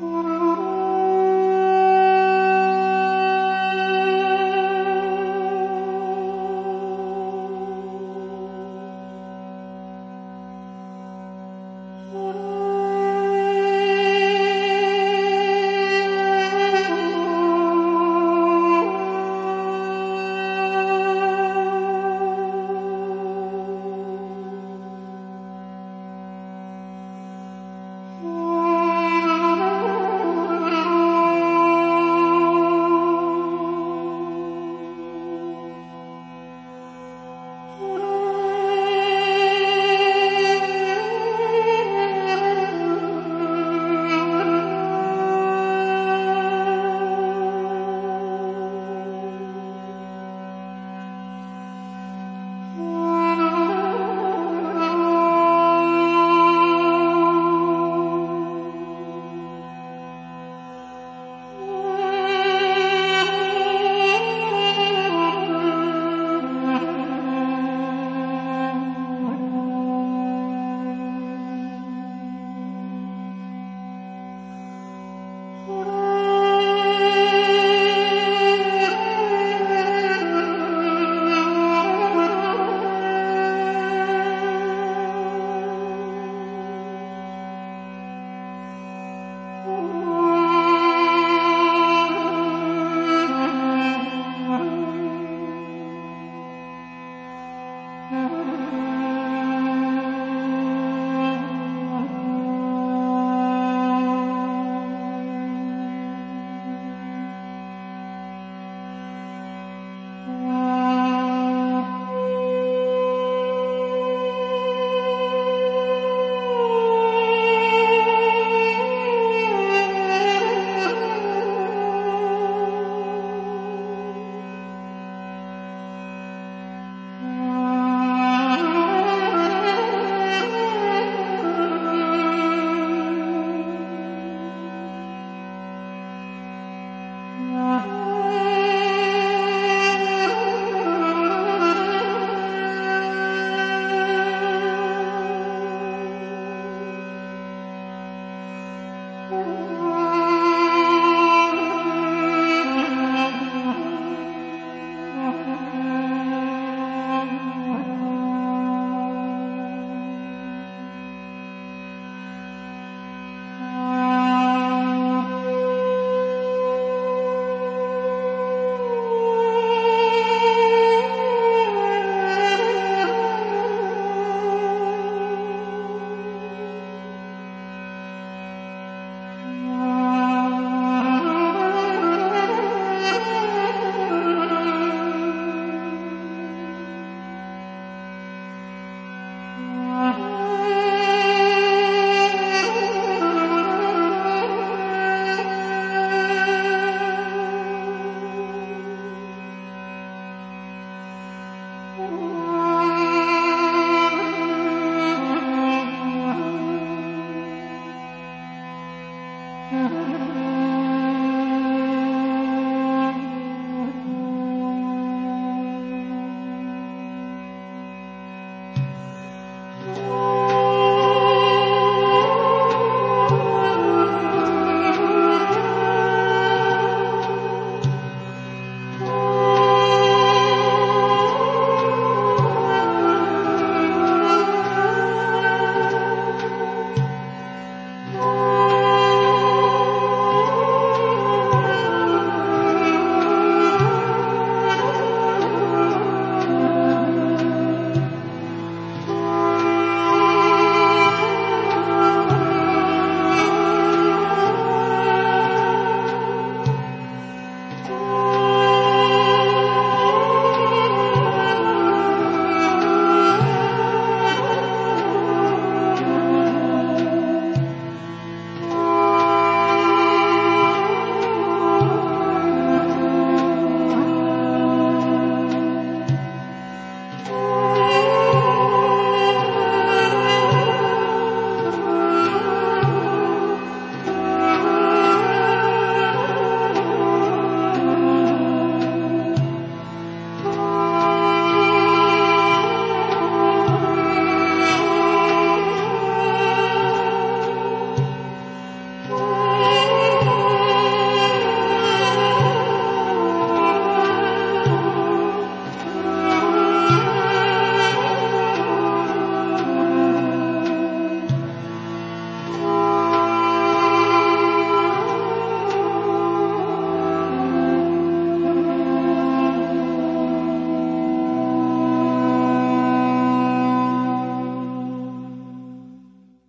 Yeah.